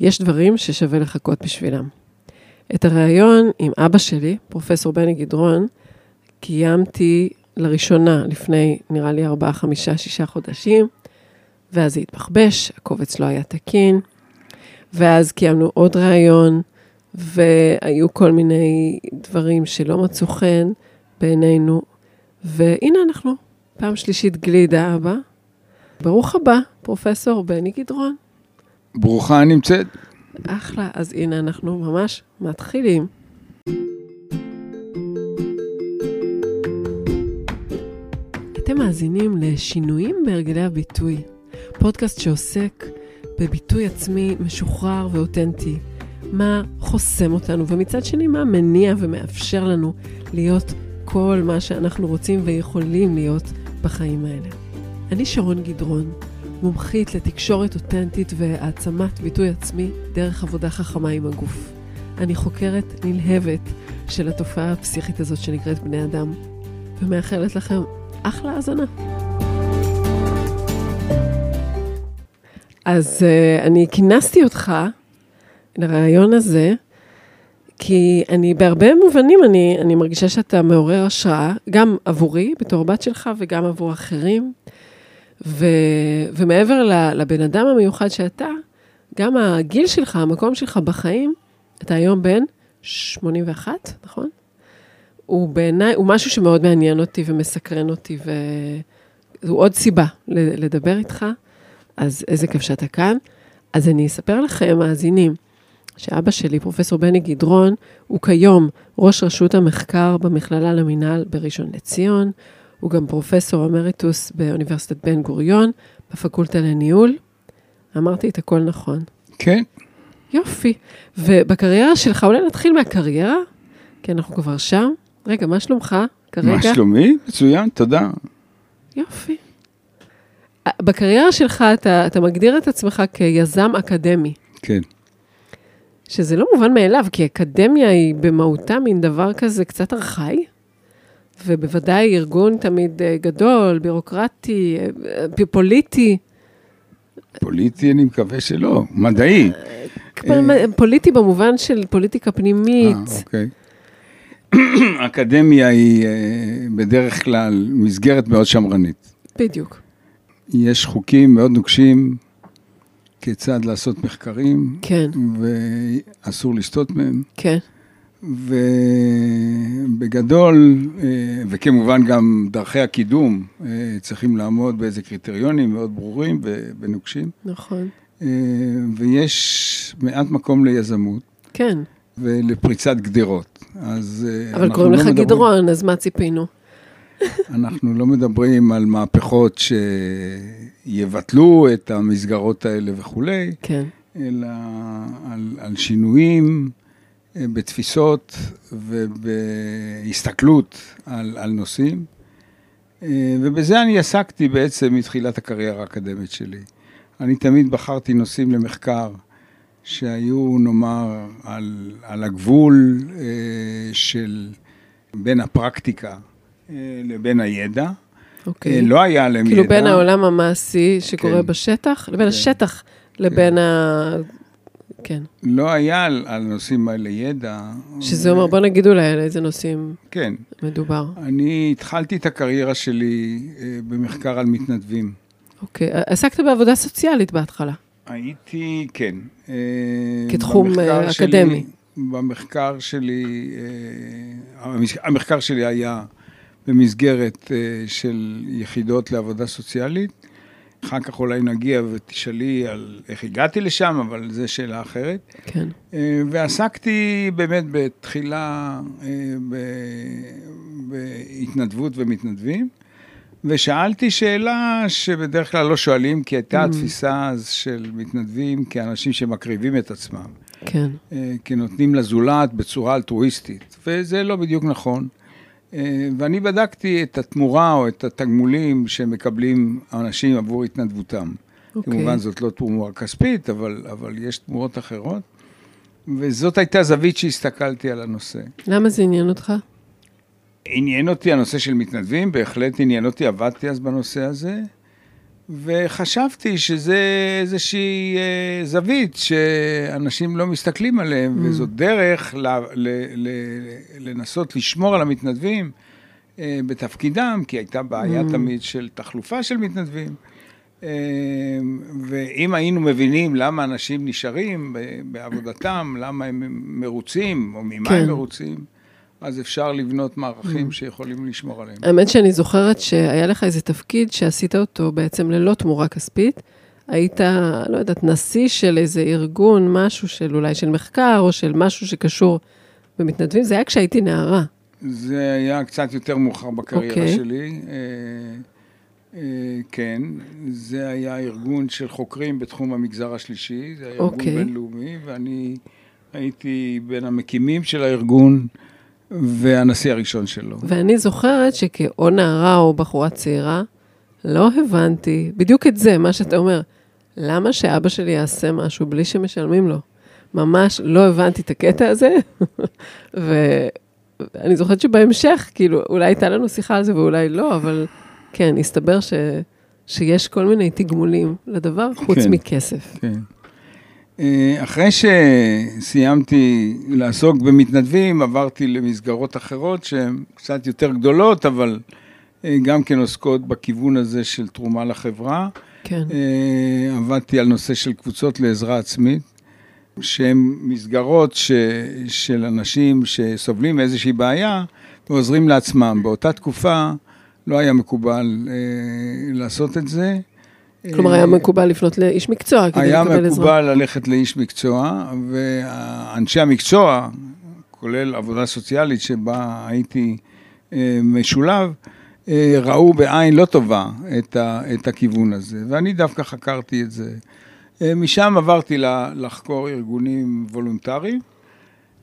יש דברים ששווה לחכות בשבילם. את הריאיון עם אבא שלי, פרופסור בני גדרון, קיימתי לראשונה לפני, נראה לי, ארבעה, חמישה, שישה חודשים, ואז זה התבחבש, הקובץ לא היה תקין, ואז קיימנו עוד ראיון, והיו כל מיני דברים שלא מצאו חן בעינינו, והנה אנחנו, פעם שלישית גלידה אבא. ברוך הבא, פרופסור בני גדרון. ברוכה נמצאת. אחלה, אז הנה אנחנו ממש מתחילים. אתם מאזינים לשינויים בהרגלי הביטוי, פודקאסט שעוסק בביטוי עצמי משוחרר ואותנטי, מה חוסם אותנו, ומצד שני, מה מניע ומאפשר לנו להיות כל מה שאנחנו רוצים ויכולים להיות בחיים האלה. אני שרון גדרון, מומחית לתקשורת אותנטית והעצמת ביטוי עצמי דרך עבודה חכמה עם הגוף. אני חוקרת נלהבת של התופעה הפסיכית הזאת שנקראת בני אדם, ומאחלת לכם אחלה האזנה. אז uh, אני כינסתי אותך לרעיון הזה, כי אני בהרבה מובנים, אני, אני מרגישה שאתה מעורר השראה, גם עבורי, בתור בת שלך, וגם עבור אחרים. ו, ומעבר לבן אדם המיוחד שאתה, גם הגיל שלך, המקום שלך בחיים, אתה היום בן 81, נכון? הוא בעיניי, הוא משהו שמאוד מעניין אותי ומסקרן אותי, וזו עוד סיבה לדבר איתך, אז איזה כיף שאתה כאן. אז אני אספר לכם, מאזינים, שאבא שלי, פרופסור בני גדרון, הוא כיום ראש רשות המחקר במכללה למינהל בראשון לציון. הוא גם פרופסור אמריטוס באוניברסיטת בן גוריון, בפקולטה לניהול. אמרתי את הכל נכון. כן. יופי. ובקריירה שלך, אולי נתחיל מהקריירה, כי אנחנו כבר שם. רגע, מה שלומך כרגע? מה שלומי? מצוין, תודה. יופי. בקריירה שלך אתה, אתה מגדיר את עצמך כיזם אקדמי. כן. שזה לא מובן מאליו, כי אקדמיה היא במהותה מין דבר כזה קצת ארכאי, ובוודאי ארגון תמיד אה, גדול, בירוקרטי, אה, פוליטי. פוליטי, אני מקווה שלא, מדעי. אה, פוליטי במובן של פוליטיקה פנימית. אה, אוקיי. אקדמיה היא בדרך כלל מסגרת מאוד שמרנית. בדיוק. יש חוקים מאוד נוקשים כיצד לעשות מחקרים. כן. ואסור לסטות מהם. כן. ובגדול, וכמובן גם דרכי הקידום צריכים לעמוד באיזה קריטריונים מאוד ברורים ונוקשים. נכון. ויש מעט מקום ליזמות. כן. ולפריצת גדרות. אז אבל קוראים לא לך מדברים, גדרון, אז מה ציפינו? אנחנו לא מדברים על מהפכות שיבטלו את המסגרות האלה וכולי, כן. אלא על, על שינויים בתפיסות ובהסתכלות על, על נושאים. ובזה אני עסקתי בעצם מתחילת הקריירה האקדמית שלי. אני תמיד בחרתי נושאים למחקר שהיו, נאמר, על, על הגבול של בין הפרקטיקה לבין הידע. אוקיי. לא היה להם כאילו ידע. בין העולם המעשי שקורה כן. בשטח, לבין כן. השטח, לבין ה... כן. לא היה על הנושאים האלה ידע. שזה אומר, בוא נגיד אולי על איזה נושאים כן. מדובר. אני התחלתי את הקריירה שלי אה, במחקר על מתנדבים. אוקיי. עסקת בעבודה סוציאלית בהתחלה. הייתי, כן. אה, כתחום, במחקר אה, שלי- אקדמי. במחקר שלי, אה, המחקר שלי היה במסגרת של יחידות לעבודה סוציאלית. אחר כך אולי נגיע ותשאלי על איך הגעתי לשם, אבל זו שאלה אחרת. כן. אה, ועסקתי באמת בתחילה אה, בהתנדבות ומתנדבים, ושאלתי שאלה שבדרך כלל לא שואלים, כי הייתה Mm. התפיסה אז של מתנדבים כאנשים שמקריבים את עצמם, כן. אה, כנותנים לזולת בצורה אלטרואיסטית, וזה לא בדיוק נכון. אה, ואני בדקתי את התמורה או את התגמולים שמקבלים האנשים עבור התנדבותם. אוקיי. כמובן זאת לא תמורה כספית, אבל, אבל יש תמורות אחרות. וזאת הייתה זווית שהסתכלתי על הנושא. למה זה עניין אותך? עניין אותי הנושא של מתנדבים, בהחלט עניין אותי, עבדתי אז בנושא הזה, וחשבתי שזה איזושהי אה, זווית שאנשים לא מסתכלים עליהם, mm. וזאת דרך ל, ל, ל, לנסות לשמור על המתנדבים אה, בתפקידם, כי הייתה בעיה mm. תמיד של תחלופה של מתנדבים. אה, ואם היינו מבינים למה אנשים נשארים בעבודתם, למה הם מרוצים, או ממה כן. הם מרוצים, אז אפשר לבנות מערכים mm. שיכולים לשמור עליהם. האמת שאני זוכרת שהיה לך איזה תפקיד שעשית אותו בעצם ללא תמורה כספית. היית, לא יודעת, נשיא של איזה ארגון, משהו של אולי של מחקר, או של משהו שקשור במתנדבים, זה היה כשהייתי נערה. זה היה קצת יותר מאוחר בקריירה okay. אוקיי. שלי. אה, אה, כן, זה היה ארגון של חוקרים בתחום המגזר השלישי, זה היה ארגון okay. אוקיי. בינלאומי, ואני הייתי בין המקימים של הארגון. והנשיא הראשון שלו. ואני זוכרת שכאו נערה או בחורה צעירה, לא הבנתי בדיוק את זה, מה שאתה אומר. למה שאבא שלי יעשה משהו בלי שמשלמים לו? ממש לא הבנתי את הקטע הזה, ואני זוכרת שבהמשך, כאילו, אולי הייתה לנו שיחה על זה ואולי לא, אבל כן, הסתבר ש... שיש כל מיני תגמולים לדבר חוץ כן, מכסף. כן. אה, אחרי שסיימתי לעסוק במתנדבים, עברתי למסגרות אחרות שהן קצת יותר גדולות, אבל אה, גם כן עוסקות בכיוון הזה של תרומה לחברה. כן. אה, עבדתי על נושא של קבוצות לעזרה עצמית, שהן מסגרות ש, של אנשים שסובלים מאיזושהי בעיה ועוזרים לעצמם. באותה תקופה לא היה מקובל לעשות את זה. כלומר, היה מקובל לפנות לאיש מקצוע כדי לקבל עזרה. היה מקובל ללכת לאיש מקצוע, ואנשי המקצוע, כולל עבודה סוציאלית שבה הייתי אה, משולב, אה, ראו בעין לא טובה את, ה, את הכיוון הזה, ואני דווקא חקרתי את זה. אה, משם עברתי לחקור ארגונים וולונטריים,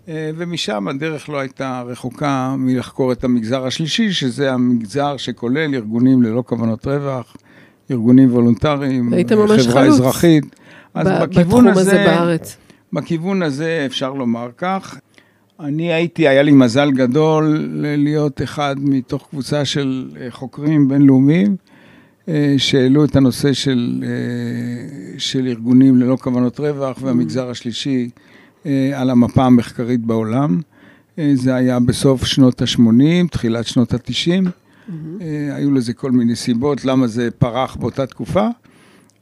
ומשם הדרך לא הייתה רחוקה מלחקור את המגזר השלישי, שזה המגזר שכולל ארגונים ללא כוונות רווח, ארגונים וולונטריים, חברה אזרחית. אז ב- בכיוון הזה, הזה בארץ. בכיוון הזה אפשר לומר כך. אני הייתי, היה לי מזל גדול להיות אחד מתוך קבוצה של אה, חוקרים בינלאומיים אה, שהעלו את הנושא של, אה, של ארגונים ללא כוונות רווח והמגזר השלישי על המפה המחקרית בעולם. זה היה בסוף שנות ה-80, תחילת שנות ה-90. Mm-hmm. היו לזה כל מיני סיבות, למה זה פרח באותה תקופה.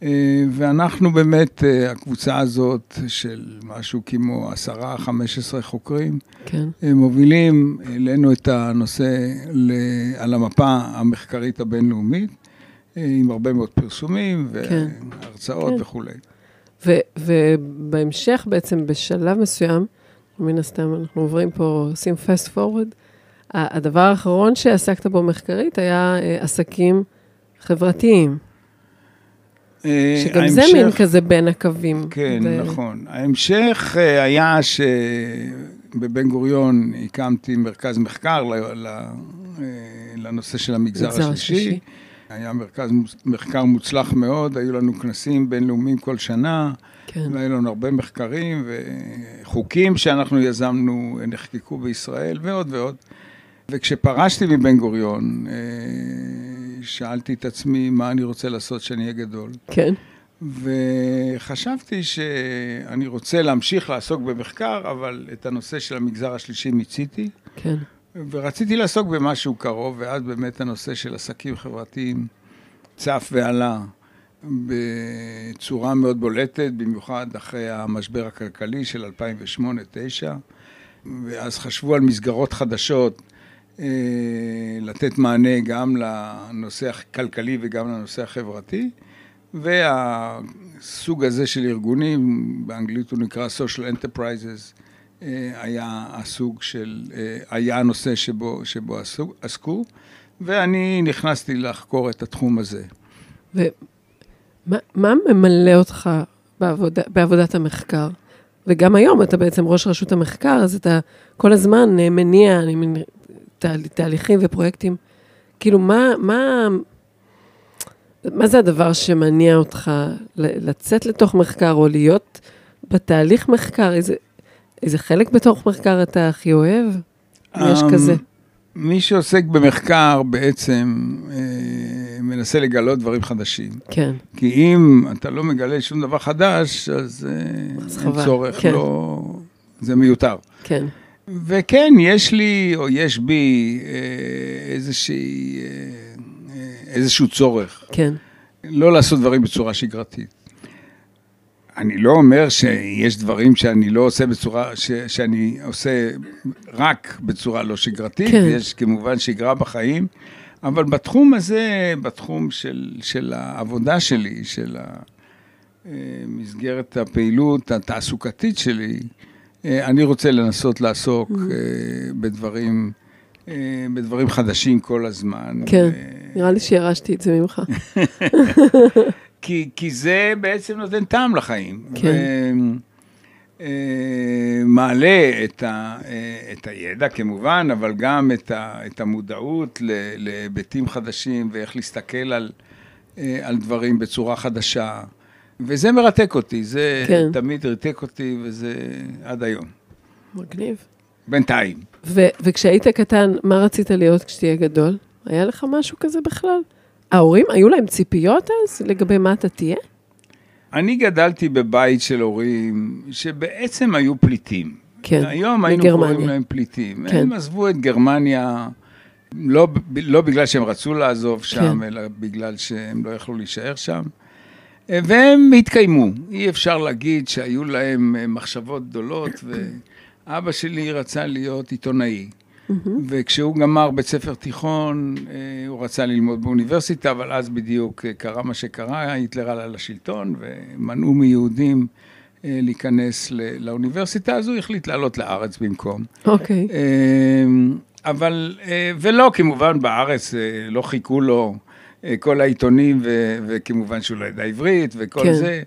אה, ואנחנו באמת, אה, הקבוצה הזאת של משהו כמו עשרה, חמש עשרה חוקרים, כן. מובילים אלינו את הנושא על המפה המחקרית הבינלאומית, עם הרבה מאוד פרסומים כן. והרצאות כן. וכולי. ובהמשך בעצם, בשלב מסוים, מן הסתם אנחנו עוברים פה, עושים fast forward, הדבר האחרון שעסקת בו מחקרית היה אה, עסקים חברתיים. אה, שגם ההמשך, זה מין כזה בין הקווים. כן, ו... נכון. ההמשך אה, היה שבבן גוריון הקמתי מרכז מחקר לנושא של המגזר השלישי. היה מרכז מחקר מוצלח מאוד, היו לנו כנסים בינלאומיים כל שנה, כן. והיו לנו הרבה מחקרים וחוקים שאנחנו יזמנו, נחקקו בישראל ועוד ועוד. וכשפרשתי מבן גוריון, אה, שאלתי את עצמי מה אני רוצה לעשות כשאני אהיה גדול. כן. וחשבתי שאני רוצה להמשיך לעסוק במחקר, אבל את הנושא של המגזר השלישי מיציתי. כן. ורציתי לעסוק במשהו קרוב, ואז באמת הנושא של עסקים חברתיים צף ועלה בצורה מאוד בולטת, במיוחד אחרי המשבר הכלכלי של 2008-2009, ואז חשבו על מסגרות חדשות לתת מענה גם לנושא הכלכלי וגם לנושא החברתי. והסוג הזה של ארגונים, באנגלית הוא נקרא social enterprises, אה, היה הסוג של, אה, היה הנושא שבו, שבו עסקו, ואני נכנסתי לחקור את התחום הזה. ומה ממלא אותך בעבוד, בעבודת המחקר? וגם היום אתה בעצם ראש רשות המחקר, אז אתה כל הזמן מניע, אני תה, תהליכים ופרויקטים. כאילו, מה, מה, מה זה הדבר שמניע אותך לצאת לתוך מחקר או להיות בתהליך מחקר? איזה, איזה חלק בתוך מחקר אתה הכי אוהב? יש אמ, כזה. מי שעוסק במחקר בעצם אה, מנסה לגלות דברים חדשים. כן. כי אם אתה לא מגלה שום דבר חדש, אז אה, אז אין חבל, צורך, כן. לא... זה מיותר. כן. וכן, יש לי, או יש בי, אה, איזושהי, אה, איזשהו צורך כן. לא לעשות דברים בצורה שגרתית. אני לא אומר שיש דברים שאני לא עושה בצורה, ש, שאני עושה רק בצורה לא שגרתית, כן. יש כמובן שגרה בחיים, אבל בתחום הזה, בתחום של, של העבודה שלי, של ה- אה, הפעילות התעסוקתית שלי, אני רוצה לנסות לעסוק Mm-hmm. אה, בדברים, אה, בדברים חדשים כל הזמן. כן. אה, נראה לי שירשתי את זה ממך. כי, כי זה בעצם נותן טעם לחיים. כן. ו- אה, מעלה את, ה, אה, את הידע כמובן, אבל גם את, ה, את המודעות להיבטים חדשים ואיך להסתכל על, אה, על דברים בצורה חדשה. וזה מרתק אותי, זה כן. תמיד ריתק אותי, וזה עד היום. מגניב. בינתיים. ו- וכשהיית קטן, מה רצית להיות כשתהיה גדול? היה לך משהו כזה בכלל? ההורים, היו להם ציפיות אז לגבי מה אתה תהיה? אני גדלתי בבית של הורים שבעצם היו פליטים. כן, היום היינו מגרמניה. קוראים להם פליטים. כן. הם עזבו את גרמניה, לא, לא בגלל שהם רצו לעזוב שם, כן. אלא בגלל שהם לא יכלו להישאר שם. והם התקיימו. אי אפשר להגיד שהיו להם אה, מחשבות גדולות, ואבא שלי רצה להיות עיתונאי. וכשהוא גמר בית ספר תיכון, אה, הוא רצה ללמוד באוניברסיטה, אבל אז בדיוק אה, קרה מה שקרה, היטלר עלה לשלטון, ומנעו מיהודים להיכנס לאוניברסיטה, אז הוא החליט לעלות לארץ במקום. אוקיי. אה, אבל, אה, ולא, כמובן בארץ לא חיכו לו כל העיתונים, ו- וכמובן שהוא לא ידע עברית וכל כן. זה.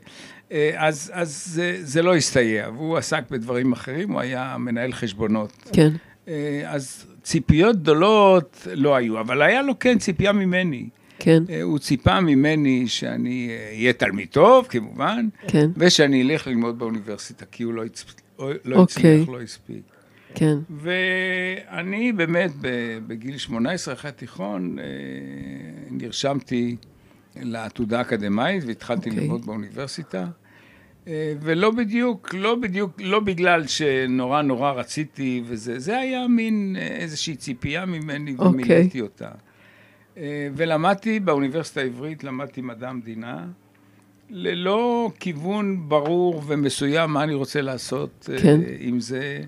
אה, אז, אז זה, זה לא הסתייע, והוא עסק בדברים אחרים, הוא היה מנהל חשבונות. כן. אה, אז ציפיות גדולות לא היו, אבל היה לו כן ציפייה ממני. כן. אה, הוא ציפה ממני שאני אה, אהיה תלמיד טוב, כמובן, כן. ושאני אלך ללמוד באוניברסיטה, כי הוא לא, הצ... לא אוקיי. הצליח, לא הספיק. כן. ואני באמת בגיל 18 אחרי התיכון אה, נרשמתי לעתודה אקדמית והתחלתי אוקיי. ללמוד באוניברסיטה. אה, ולא בדיוק, לא בדיוק, לא בגלל שנורא נורא רציתי וזה, זה היה מין אה, איזושהי ציפייה ממני אוקיי. ומילאתי אותה. אה, ולמדתי באוניברסיטה העברית, למדתי מדע המדינה, ללא כיוון ברור ומסוים מה אני רוצה לעשות כן. עם זה.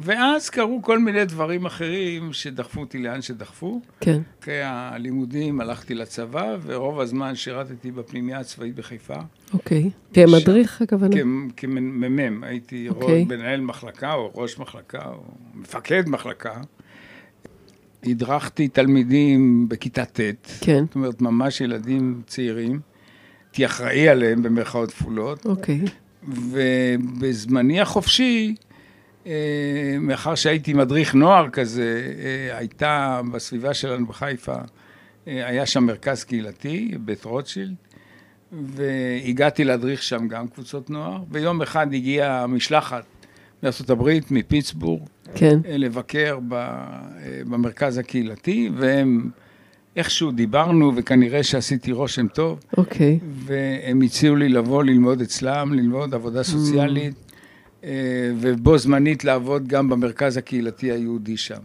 ואז קרו כל מיני דברים אחרים שדחפו אותי לאן שדחפו. כן. אחרי הלימודים הלכתי לצבא, ורוב הזמן שירתתי בפנימייה הצבאית בחיפה. אוקיי. כמדריך הכוונה? כ- כמ"מ, הייתי אוקיי. okay. מנהל מחלקה, או ראש מחלקה, או מפקד מחלקה. הדרכתי תלמידים בכיתה ט', כן. זאת אומרת, ממש ילדים צעירים. הייתי אחראי עליהם במרכאות כפולות, אוקיי. ובזמני החופשי, מאחר שהייתי מדריך נוער כזה, אה, הייתה בסביבה שלנו בחיפה, אה, היה שם מרכז קהילתי, בית רוטשילד, והגעתי להדריך שם גם קבוצות נוער, ויום אחד הגיעה משלחת מארה"ב, מפיטסבורג, כן. אה, לבקר אה, במרכז הקהילתי, והם איכשהו דיברנו, וכנראה שעשיתי רושם טוב, אוקיי. והם הציעו לי לבוא ללמוד אצלם, ללמוד עבודה סוציאלית, אה, ובו זמנית לעבוד גם במרכז הקהילתי היהודי שם.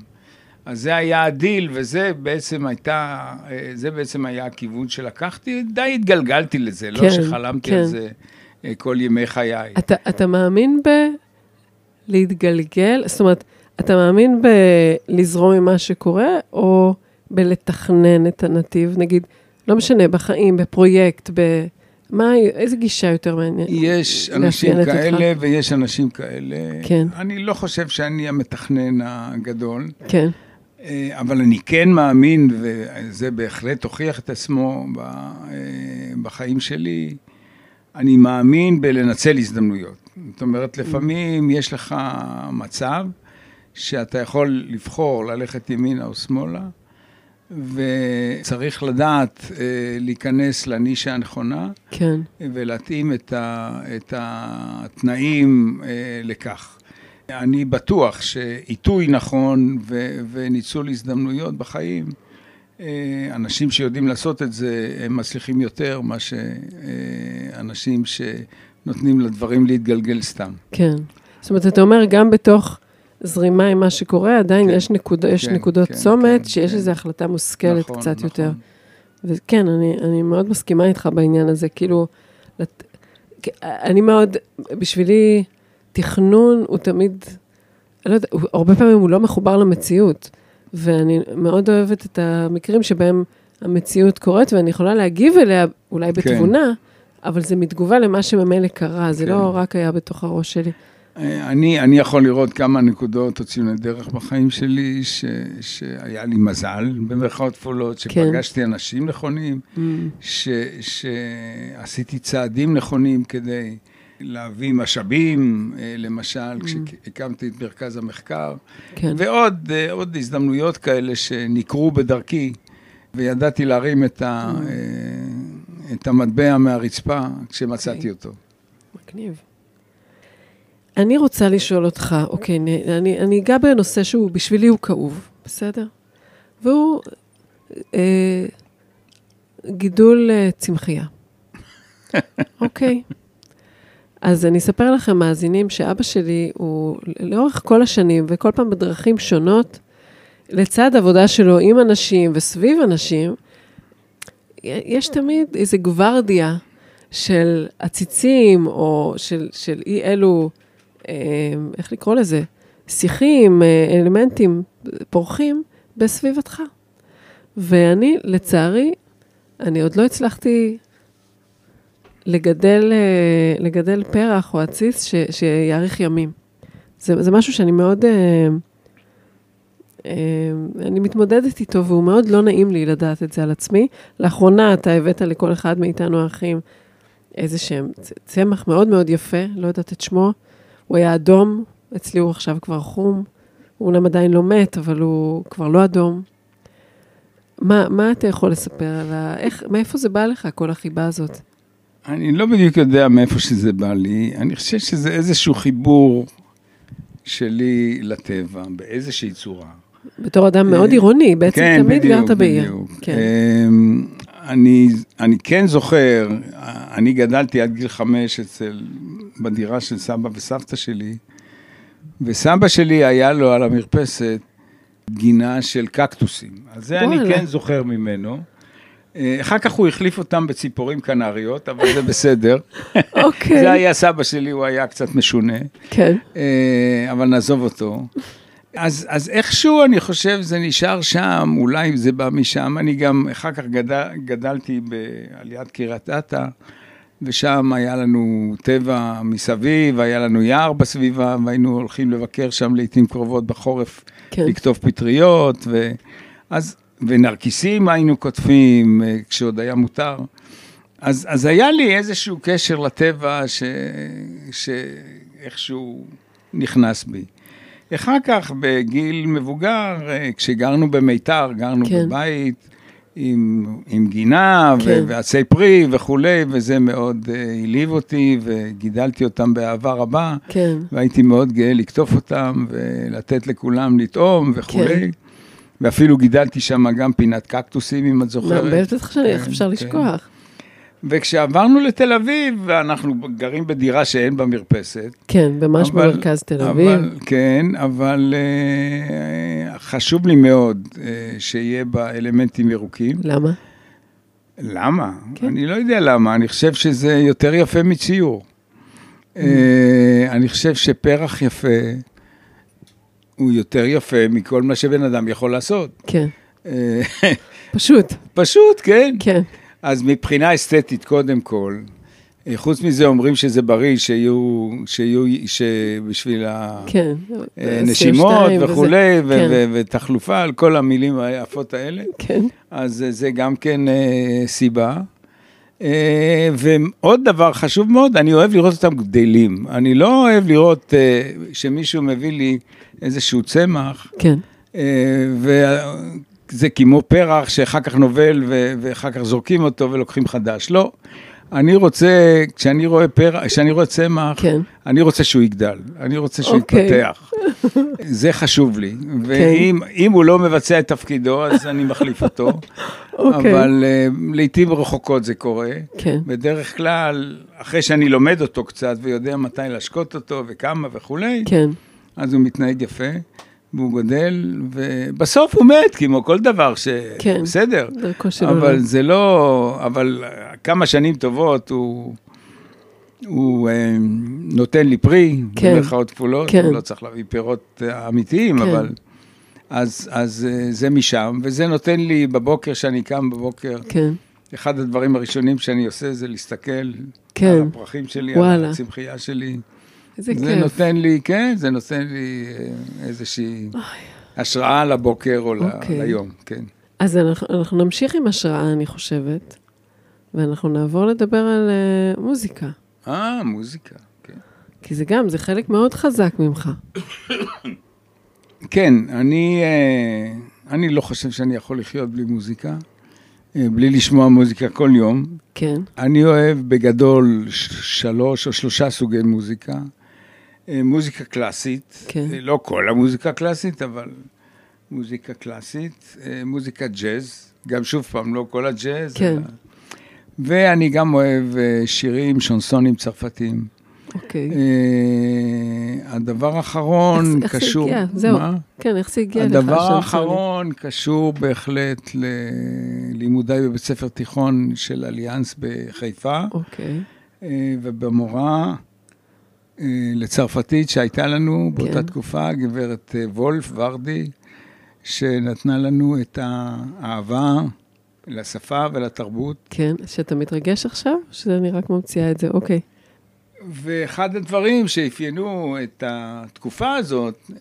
אז זה היה הדיל, וזה בעצם הייתה, אה, זה בעצם היה הכיוון שלקחתי, די התגלגלתי לזה, לא כן, שחלמתי כן. על זה אה, כל ימי חיי. אתה, אתה מאמין בלהתגלגל? זאת אומרת, אתה מאמין בלזרום עם מה שקורה, או בלתכנן את הנתיב? נגיד, לא משנה, בחיים, בפרויקט, ב... מה, איזה גישה יותר מעניינת? יש אנשים מאפיינת אותך? כאלה ויש אנשים כאלה. כן. אני לא חושב שאני המתכנן הגדול. כן, אה, אבל אני כן מאמין, וזה בהחלט הוכיח את עצמו אה, בחיים שלי, אני מאמין בלנצל הזדמנויות. זאת אומרת, לפעמים יש לך מצב שאתה יכול לבחור ללכת ימינה או שמאלה, וצריך לדעת אה, להיכנס לנישה הנכונה כן, ולהתאים את, ה, את התנאים אה, לכך. אני בטוח שעיתוי נכון ו- וניצול הזדמנויות בחיים, אה, אנשים שיודעים לעשות את זה, הם מצליחים יותר מאשר אה, אנשים שנותנים לדברים להתגלגל סתם. כן. זאת אומרת, אתה אומר, גם בתוך זרימה עם מה שקורה, עדיין כן, יש, נקוד, יש כן, נקודות כן, צומת, כן, שיש כן. איזו החלטה מושכלת נכון, קצת נכון. יותר. וכן, אני, אני מאוד מסכימה איתך בעניין הזה, כאילו, לת... אני מאוד, בשבילי, תכנון הוא תמיד, אני לא יודע, הרבה פעמים הוא לא מחובר למציאות, ואני מאוד אוהבת את המקרים שבהם המציאות קורית, ואני יכולה להגיב אליה אולי כן. בתבונה, אבל זה מתגובה למה שממילא קרה, זה כן. לא רק היה בתוך הראש שלי. אה, אני, אני יכול לראות כמה נקודות או ציוני דרך בחיים שלי, ש, שהיה לי מזל, במרכאות כפולות, כן. שפגשתי אנשים נכונים, ש, שעשיתי צעדים נכונים כדי להביא משאבים, אה, למשל, כשהקמתי את מרכז המחקר, כן. ועוד אה, עוד הזדמנויות כאלה שנקרו בדרכי, וידעתי להרים את, ה, Mm. את המטבע מהרצפה כשמצאתי אוקיי. אותו. מגניב. אני רוצה לשאול אותך, אוקיי, אני, אני, אני אגע בנושא שהוא, בשבילי הוא כאוב, בסדר? והוא אה, גידול אה, צמחייה. אוקיי. אז אני אספר לכם, מאזינים, שאבא שלי הוא לאורך כל השנים, וכל פעם בדרכים שונות, לצד עבודה שלו עם אנשים וסביב אנשים, יש תמיד איזו גוורדיה של עציצים, או של, של אי אלו, איך לקרוא לזה? שיחים, אה, אלמנטים פורחים בסביבתך. ואני, לצערי, אני עוד לא הצלחתי לגדל, אה, לגדל פרח או עציץ ש, שיאריך ימים. זה, זה משהו שאני מאוד... אה, אה, אני מתמודדת איתו, והוא מאוד לא נעים לי לדעת את זה על עצמי. לאחרונה אתה הבאת לכל אחד מאיתנו האחים איזה שהם צמח מאוד מאוד יפה, לא יודעת את שמו. הוא היה אדום, אצלי הוא עכשיו כבר חום. הוא אומנם עדיין לא מת, אבל הוא כבר לא אדום. מה, מה אתה יכול לספר על ה... איך, מאיפה זה בא לך, כל החיבה הזאת? אני לא בדיוק יודע מאיפה שזה בא לי, אני חושב שזה איזשהו חיבור שלי לטבע, באיזושהי צורה. בתור אדם מאוד אה, עירוני, בעצם כן, תמיד בדיוק, גרת בעיר. בדיוק. כן. אמ, אני, אני כן זוכר, אני גדלתי עד גיל חמש אצל, בדירה של סבא וסבתא שלי, וסבא שלי היה לו על המרפסת גינה של קקטוסים. אז זה אני. כן זוכר ממנו. אה, אחר כך הוא החליף אותם בציפורים קנריות, אבל זה בסדר. אוקיי. זה היה סבא שלי, הוא היה קצת משונה. כן. אה, אבל נעזוב אותו. אז, אז איכשהו אני חושב זה נשאר שם, אולי זה בא משם. אני גם אחר כך גדל, גדלתי ב, על יד קריית אתא, ושם היה לנו טבע מסביב, היה לנו יער בסביבה, והיינו הולכים לבקר שם לעיתים קרובות בחורף, כן. לכתוב פטריות, ו, אז, ונרקיסים היינו קוטפים, אה, כשעוד היה מותר. אז, אז היה לי איזשהו קשר לטבע ש, שאיכשהו נכנס בי. אחר כך, בגיל מבוגר, אה, כשגרנו במיתר, גרנו כן. בבית עם, עם גינה כן. ועצי פרי וכולי, וזה מאוד אה, העליב אותי, וגידלתי אותם באהבה רבה, כן. והייתי מאוד גאה לקטוף אותם ולתת לכולם לטעום וכולי. כן. ואפילו גידלתי שם גם פינת קקטוסים, אם את זוכרת. מערבבת אותך שאני, איך כן, אפשר כן. לשכוח? וכשעברנו לתל אביב, ואנחנו גרים בדירה שאין בה מרפסת. כן, ממש אבל- במרכז תל אביב. אבל, כן, אבל אה, חשוב לי מאוד אה, שיהיה בה אלמנטים ירוקים. למה? למה? כן. אני לא יודע למה, אני חושב שזה יותר יפה מציור. אה, אני חושב שפרח יפה הוא יותר יפה מכל מה שבן אדם יכול לעשות. כן. אה, פשוט, פשוט, כן. כן. אז מבחינה אסתטית, קודם כל, אה, חוץ מזה אומרים שזה בריא, שיהיו, שיהיו, שבשביל כן. הנשימות CO2 וזה. וכולי, כן. ותחלופה, על כל המילים היפות האלה, כן. אז אה, זה גם כן אה, סיבה. אה, ועוד דבר חשוב מאוד, אני אוהב לראות אותם גדלים. אני לא אוהב לראות אה, שמישהו מביא לי איזשהו צמח, כן. וזה כמו פרח שאחר כך נובל ו- ואחר כך זורקים אותו ולוקחים חדש. לא. אני רוצה, כשאני רואה פרח, כשאני רואה צמח, כן. אני רוצה שהוא יגדל, אני רוצה שהוא אוקיי. יתפתח. זה חשוב לי. ואם אם הוא לא מבצע את תפקידו, אז אני מחליף אותו. אוקיי. אבל אה, לעיתים רחוקות זה קורה. כן. בדרך כלל, אחרי שאני לומד אותו קצת ויודע מתי להשקות אותו וכמה וכולי, כן, אז הוא מתנהג יפה, והוא גדל, ובסוף הוא מת, כמו כל דבר ש... כן. בסדר. דרכו של אבל עולם. זה לא... אבל כמה שנים טובות הוא... הוא אה, נותן לי פרי, כן. במרכאות כפולות, כן. הוא לא צריך להביא פירות אה, אמיתיים, כן. אבל... אז, אז אה, זה משם, וזה נותן לי בבוקר, שאני קם בבוקר, כן, אחד הדברים הראשונים שאני עושה זה להסתכל כן. על הפרחים שלי, על וואלה. הצמחייה שלי. איזה זה כיף. נותן לי, כן, זה נותן לי אה, איזושהי השראה לבוקר או אוקיי. ליום, כן. אז אנחנו, אנחנו נמשיך עם השראה, אני חושבת, ואנחנו נעבור לדבר על uh, מוזיקה, אה, מוזיקה, כן. כי זה גם, זה חלק מאוד חזק ממך. כן, אני, אה, אני לא חושב שאני יכול לחיות בלי מוזיקה, בלי לשמוע מוזיקה כל יום. כן, אני אוהב בגדול שלוש או שלושה סוגי מוזיקה. אה, מוזיקה קלאסית, כן. אה, לא כל המוזיקה קלאסית, אבל מוזיקה קלאסית, אה, מוזיקה ג'אז, גם שוב פעם, לא כל הג'אז. כן. אלא- ואני גם אוהב שירים, שונסונים צרפתיים. אוקיי. אה, הדבר האחרון איך- איך זה קשור... הגיע? זהו. מה? כן, איך זה הגיע לך? הדבר? האחרון קשור בהחלט ללימודיי בבית ספר תיכון של אליאנס בחיפה, אוקיי, אה, ובמורה לצרפתית שהייתה לנו באותה כן. תקופה, גברת אה, וולף ורדי, שנתנה לנו את האהבה לשפה ולתרבות. כן, שאתה מתרגש עכשיו? שאני רק ממציאה את זה? אוקיי. ואחד הדברים שאפיינו את התקופה הזאת,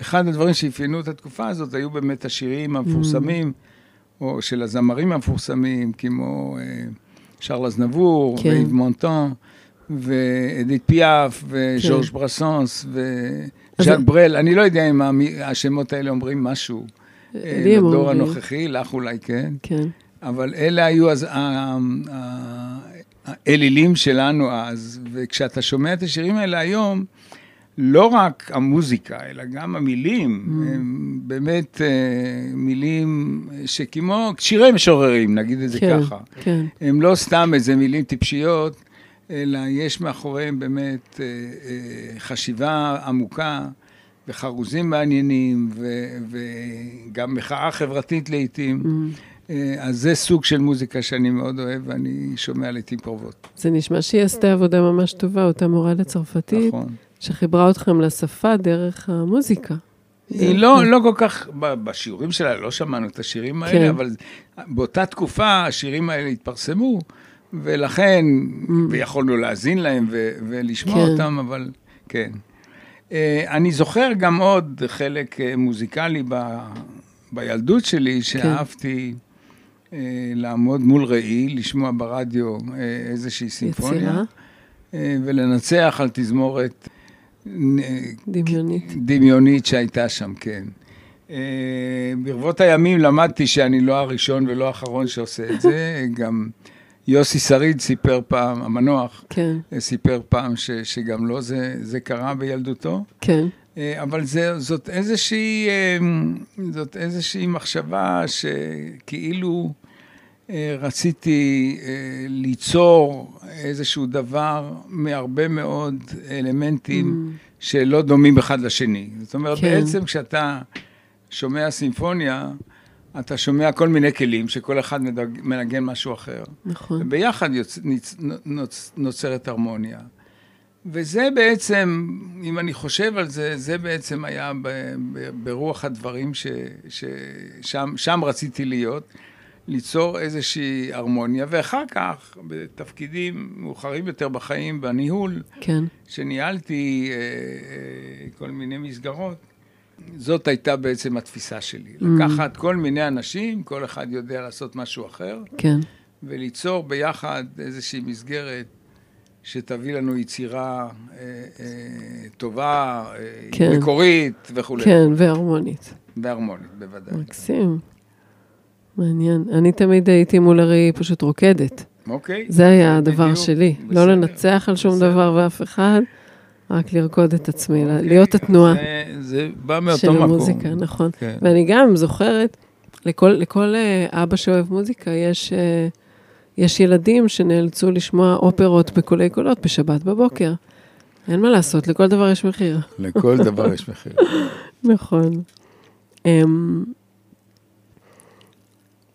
אחד הדברים שאפיינו את התקופה הזאת היו באמת השירים המפורסמים, או של הזמרים המפורסמים, כמו אה, שרל אזנבור, כן. ואיב מונטון, ואדית פיאף, וז'ורג' כן. ברסונס, אז- וז'אק ברל, אני לא יודע אם השמות האלה אומרים משהו. אה, הם לדור אומרים. הנוכחי, לך אולי כן. כן, אבל אלה היו אז האלילים שלנו אז, וכשאתה שומע את השירים האלה היום, לא רק המוזיקה, אלא גם המילים, Mm. הם באמת אה, מילים שכמו שירי משוררים, נגיד את זה כן, ככה. כן, הם לא סתם איזה מילים טיפשיות, אלא יש מאחוריהם באמת אה, אה, חשיבה עמוקה וחרוזים מעניינים, ו- וגם מחאה חברתית לעיתים. Mm. אה, אז זה סוג של מוזיקה שאני מאוד אוהב ואני שומע לעיתים קרובות. זה נשמע שהיא עשתה עבודה ממש טובה, אותה מורה לצרפתית, נכון. שחיברה אתכם לשפה דרך המוזיקה. היא לא, לא כל כך, בשיעורים שלה לא שמענו את השירים האלה, כן. אבל באותה תקופה השירים האלה התפרסמו, ולכן, ויכולנו להאזין להם ו- ולשמוע כן. אותם, אבל כן. אה, אני זוכר גם עוד חלק אה, מוזיקלי ב- בילדות שלי, שאהבתי אה, לעמוד מול ראי, לשמוע ברדיו איזושהי סימפוניה, יצירה ולנצח על תזמורת דמיונית. דמיונית שהייתה שם, כן. ברבות הימים למדתי שאני לא הראשון ולא האחרון שעושה את זה. גם יוסי שריד סיפר פעם, המנוח, כן, אה, סיפר פעם ש, שגם לו זה, זה קרה בילדותו. כן, אה, אבל זה, זאת, איזושהי, אה, זאת איזושהי מחשבה שכאילו אה, רציתי ליצור איזשהו דבר מהרבה מאוד אלמנטים שלא דומים אחד לשני. זאת אומרת, כן. בעצם כשאתה שומע סימפוניה, אתה שומע כל מיני כלים, שכל אחד מדג- מנגן משהו אחר. נכון. וביחד יוצ... ניצ... נוצ... נוצרת הרמוניה. וזה בעצם, אם אני חושב על זה, זה בעצם היה ב... ב... ברוח הדברים ש... ששם שם רציתי להיות, ליצור איזושהי הרמוניה, ואחר כך, בתפקידים מאוחרים יותר בחיים, בניהול, כן, שניהלתי אה, אה, כל מיני מסגרות, זאת הייתה בעצם התפיסה שלי. Mm. לקחת כל מיני אנשים, כל אחד יודע לעשות משהו אחר, כן, וליצור ביחד איזושהי מסגרת שתביא לנו יצירה אה, אה, טובה, אה, כן. מקורית וכולי. כן, והרמונית. והרמונית, בוודאי. מקסים. מעניין. אני תמיד הייתי מול הראי פשוט רוקדת. אוקיי. זה היה הדבר בדיוק, שלי. בסדר, לא לנצח על שום בסדר. דבר ואף אחד, רק לרקוד את עצמי, אוקיי. להיות התנועה זה, זה בא מאותו של מקום. המוזיקה, נכון. כן. ואני גם זוכרת, לכל, לכל אה, אבא שאוהב מוזיקה, יש, אה, יש ילדים שנאלצו לשמוע אופרות בקולי קולות בשבת בבוקר. אין מה לעשות, לכל דבר יש מחיר. לכל דבר יש מחיר. נכון. Um,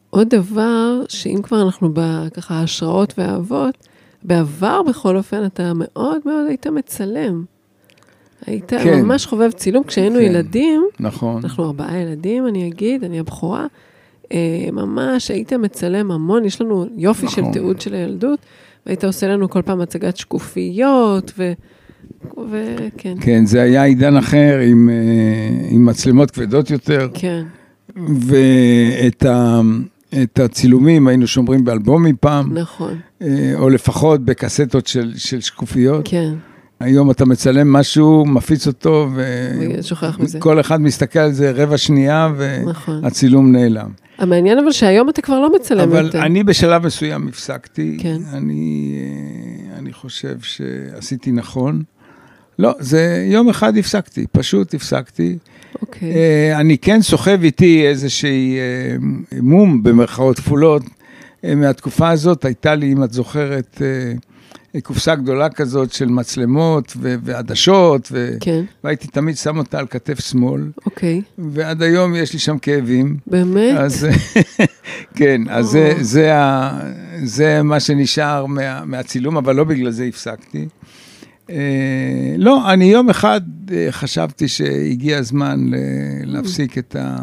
עוד דבר, שאם כבר אנחנו בככה השראות ואהבות, בעבר בכל אופן אתה מאוד מאוד היית מצלם. היית כן. ממש חובב צילום. כשהיינו כן. כן. ילדים, נכון. אנחנו ארבעה ילדים, אני אגיד, אני הבכורה, אה, ממש היית מצלם המון, יש לנו יופי נכון. של תיעוד של הילדות, והיית עושה לנו כל פעם הצגת שקופיות, ו... וכן, כן, זה היה עידן אחר עם, אה, עם מצלמות כבדות יותר, כן, ואת ה, את הצילומים היינו שומרים באלבומים פעם, נכון, אה, או לפחות בקסטות של, של שקופיות. כן. היום אתה מצלם משהו, מפיץ אותו, ושוכח מזה. וכל אחד מסתכל על זה רבע שנייה, נכון. והצילום נעלם. המעניין אבל שהיום אתה כבר לא מצלם אבל יותר. אני בשלב מסוים הפסקתי. כן. אני, אה, אני חושב שעשיתי נכון. לא, זה יום אחד הפסקתי, פשוט הפסקתי. אוקיי, אה, אני כן סוחב איתי איזושהי אה, מום במרכאות כפולות אה, מהתקופה הזאת. הייתה לי, אם את זוכרת, אה, קופסה גדולה כזאת של מצלמות ו- ועדשות, ו- כן, והייתי תמיד שם אותה על כתף שמאל, אוקיי. ועד היום יש לי שם כאבים. באמת? אז כן, אז זה, זה, ה, זה מה שנשאר מה, מהצילום, אבל לא בגלל זה הפסקתי. אה, לא, אני יום אחד אה, חשבתי שהגיע הזמן להפסיק את, ה,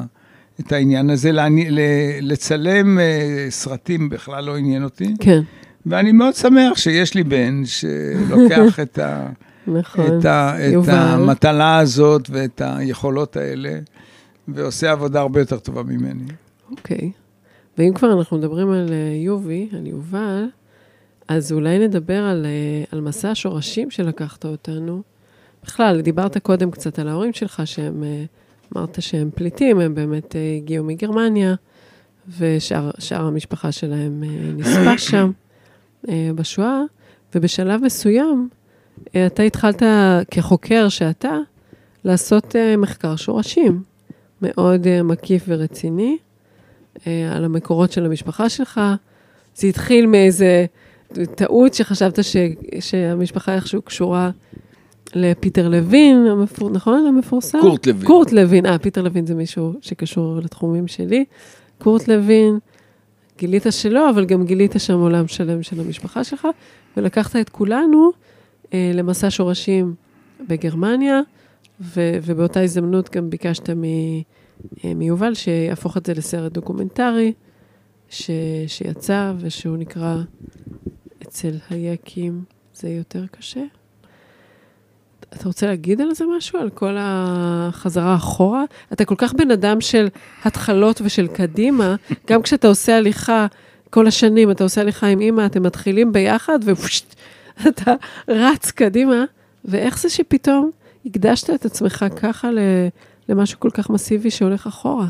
את העניין הזה, לעני- לצלם אה, סרטים בכלל לא עניין אותי, כן, ואני מאוד שמח שיש לי בן שלוקח את, ה, נכון. את, ה, את. המטלה הזאת ואת היכולות האלה, ועושה עבודה הרבה יותר טובה ממני. אוקיי. ואם כבר אנחנו מדברים על יובי, על יובל, אז אולי נדבר על, אה, על מסע השורשים שלקחת אותנו. בכלל, דיברת קודם קצת על ההורים שלך, שהם, אה, אמרת שהם פליטים, הם באמת אה, הגיעו מגרמניה, ושאר שאר המשפחה שלהם נספה שם אה, בשואה, ובשלב מסוים, אתה התחלת כחוקר שאתה, לעשות מחקר שורשים מאוד מקיף ורציני. על המקורות של המשפחה שלך. זה התחיל מאיזה טעות שחשבת ש, שהמשפחה איכשהו קשורה לפיטר לוין, המפור, נכון? המפורסם? קורט לוין. קורט לוין, אה, פיטר לוין זה מישהו שקשור לתחומים שלי. קורט לוין, גילית שלא, אבל גם גילית שם עולם שלם של המשפחה שלך, ולקחת את כולנו אה, למסע שורשים בגרמניה, ו, ובאותה הזדמנות גם ביקשת מ... אה, מיובל, שיהפוך את זה לסרט דוקומנטרי, ש... שיצא ושהוא נקרא אצל היקים זה יותר קשה. אתה רוצה להגיד על זה משהו? על כל החזרה אחורה? אתה כל כך בן אדם של התחלות ושל קדימה, גם כשאתה עושה הליכה כל השנים, אתה עושה הליכה עם אימא, אתם מתחילים ביחד, ופשט, אתה רץ קדימה, ואיך זה שפתאום הקדשת את עצמך ככה. למשהו כל כך מסיבי שהולך אחורה.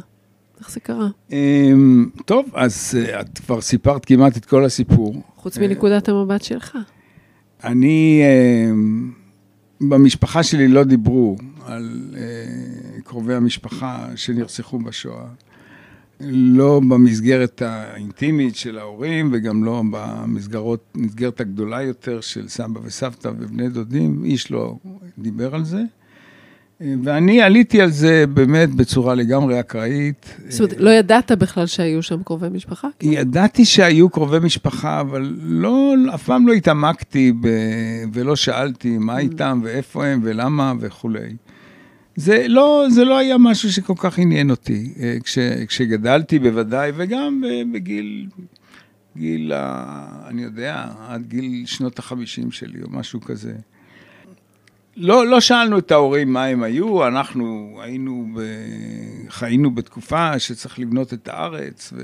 איך זה קרה? אמ, טוב, אז אה, את כבר סיפרת כמעט את כל הסיפור. חוץ מנקודת המבט שלך. אני, אמ, במשפחה שלי לא דיברו על אה, קרובי המשפחה שנרצחו בשואה. לא במסגרת האינטימית של ההורים וגם לא במסגרות, מסגרת הגדולה יותר של סבא וסבתא ובני דודים, איש לא דיבר על זה. ואני עליתי על זה באמת בצורה לגמרי אקראית. זאת אומרת, לא ידעת בכלל שהיו שם קרובי משפחה? ידעתי שהיו קרובי משפחה, אבל לא, אף פעם לא התעמקתי ב... ולא שאלתי מה איתם ואיפה הם ולמה וכולי. זה לא, זה לא היה משהו שכל כך עניין אותי. אה, כש, כשגדלתי בוודאי, וגם בגיל, גיל, אני יודע, עד גיל שנות החמישים שלי או משהו כזה. לא, לא שאלנו את ההורים מה הם היו, אנחנו היינו, ב... חיינו בתקופה שצריך לבנות את הארץ, ו...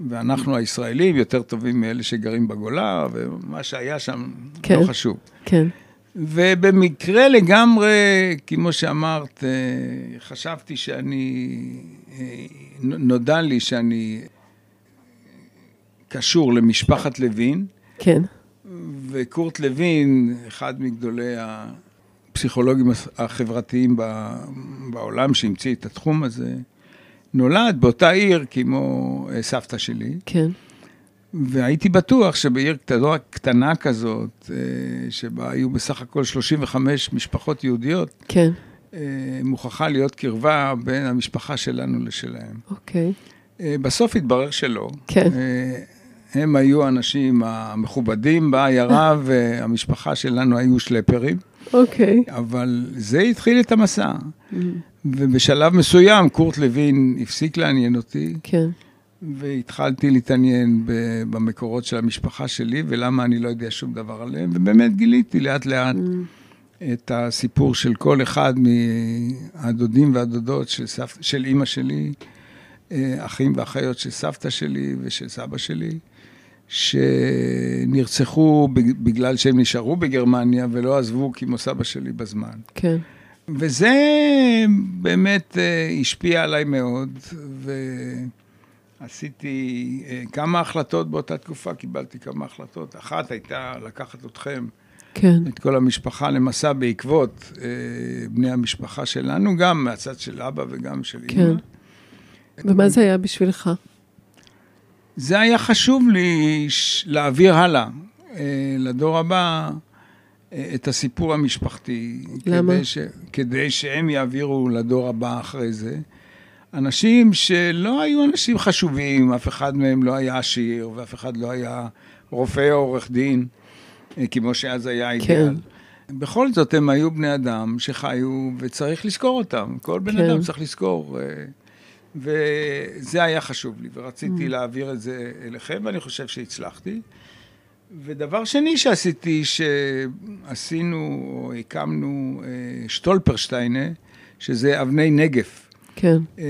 ואנחנו הישראלים יותר טובים מאלה שגרים בגולה, ומה שהיה שם כן. לא חשוב. כן. ובמקרה לגמרי, כמו שאמרת, אה, חשבתי שאני, אה, נודע לי שאני קשור למשפחת לוין, כן, וקורט לוין, אחד מגדולי הפסיכולוגים החברתיים בעולם שהמציא את התחום הזה, נולד באותה עיר כמו אה, סבתא שלי, כן, והייתי בטוח שבעיר קטנה, קטנה כזאת, אה, שבה היו בסך הכל 35 משפחות יהודיות, כן, אה, מוכרחה להיות קרבה בין המשפחה שלנו לשלהם. אוקיי, בסוף התברר שלא. כן. הם היו האנשים המכובדים בעיירה, והמשפחה שלנו היו שלפרים, אוקיי. אבל זה התחיל את המסע. Mm, ובשלב מסוים קורט לוין הפסיק לעניין אותי, כן, והתחלתי להתעניין במקורות של המשפחה שלי, ולמה אני לא יודע שום דבר עליהם, ובאמת גיליתי לאט לאט mm, את הסיפור של כל אחד מהדודים והדודות של, סבתא, של אימא שלי, אה, אחים ואחיות של סבתא שלי ושל סבא שלי, שנרצחו בג- בגלל שהם נשארו בגרמניה ולא עזבו כמו סבא שלי בזמן. כן, וזה באמת אה, השפיע עליי מאוד, ועשיתי אה, כמה החלטות באותה תקופה, קיבלתי כמה החלטות. אחת הייתה לקחת אתכם, כן, את כל המשפחה, למסע בעקבות אה, בני המשפחה שלנו, גם מהצד של אבא וגם של כן. אמא. ומה זה היה בשבילך? זה היה חשוב לי להעביר הלאה, אה, לדור הבא, אה, את הסיפור המשפחתי. למה? כדי, ש, כדי שהם יעבירו לדור הבא אחרי זה. אנשים שלא היו אנשים חשובים, אף אחד מהם לא היה עשיר, ואף אחד לא היה רופא או עורך דין, אה, כמו שאז היה אידיאל. בכל זאת, הם היו בני אדם שחיו, וצריך לזכור אותם. כל בן כן. אדם צריך לזכור. וזה היה חשוב לי, ורציתי להעביר את זה אליכם, ואני חושב שהצלחתי. ודבר שני שעשיתי, שעשינו או הקמנו אה, שטולפרשטיינה, שזה אבני נגף, כן, אה,